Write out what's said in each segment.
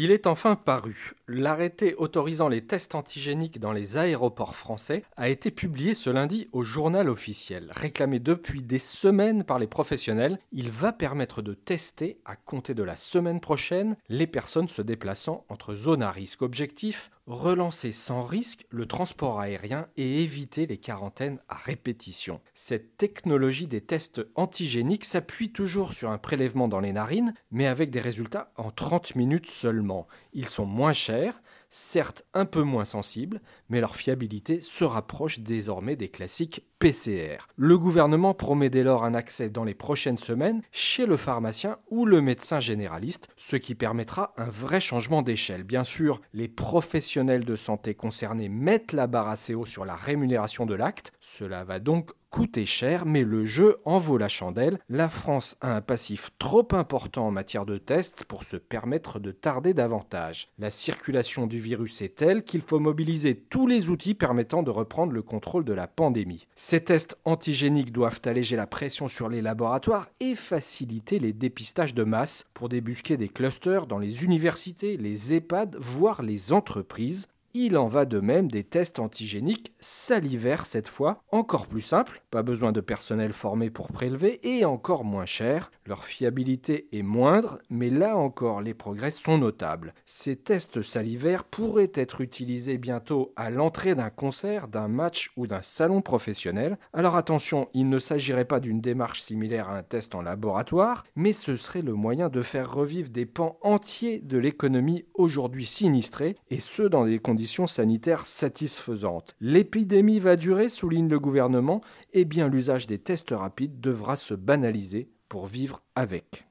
Il est enfin paru. L'arrêté autorisant les tests antigéniques dans les aéroports français a été publié ce lundi au journal officiel. Réclamé depuis des semaines par les professionnels, il va permettre de tester, à compter de la semaine prochaine, les personnes se déplaçant entre zones à risque. Objectif relancer sans risque le transport aérien et éviter les quarantaines à répétition. Cette technologie des tests antigéniques s'appuie toujours sur un prélèvement dans les narines, mais avec des résultats en 30 minutes seulement. Ils sont moins chers, certes un peu moins sensibles, mais leur fiabilité se rapproche désormais des classiques PCR. Le gouvernement promet dès lors un accès dans les prochaines semaines chez le pharmacien ou le médecin généraliste, ce qui permettra un vrai changement d'échelle. Bien sûr, les professionnels de santé concernés mettent la barre assez haut sur la rémunération de l'acte, cela va donc coûter cher, mais le jeu en vaut la chandelle. La France a un passif trop important en matière de tests pour se permettre de tarder davantage. La circulation du virus est telle qu'il faut mobiliser tous les outils permettant de reprendre le contrôle de la pandémie. Ces tests antigéniques doivent alléger la pression sur les laboratoires et faciliter les dépistages de masse pour débusquer des clusters dans les universités, les EHPAD, voire les entreprises. Il en va de même des tests antigéniques salivaires cette fois, encore plus simples, pas besoin de personnel formé pour prélever et encore moins cher. Leur fiabilité est moindre, mais là encore les progrès sont notables. Ces tests salivaires pourraient être utilisés bientôt à l'entrée d'un concert, d'un match ou d'un salon professionnel. Alors attention, il ne s'agirait pas d'une démarche similaire à un test en laboratoire, mais ce serait le moyen de faire revivre des pans entiers de l'économie aujourd'hui sinistrés, et ce dans des conditions sanitaires satisfaisantes. L'épidémie va durer, souligne le gouvernement, et bien l'usage des tests rapides devra se banaliser pour vivre avec.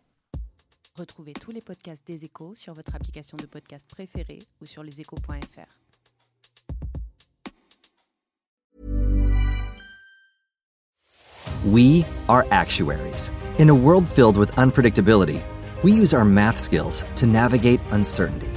Retrouvez tous les podcasts des échos sur votre application de podcast préférée ou sur leséchos.fr. We are actuaries. In a world filled with unpredictability, we use our math skills to navigate uncertainty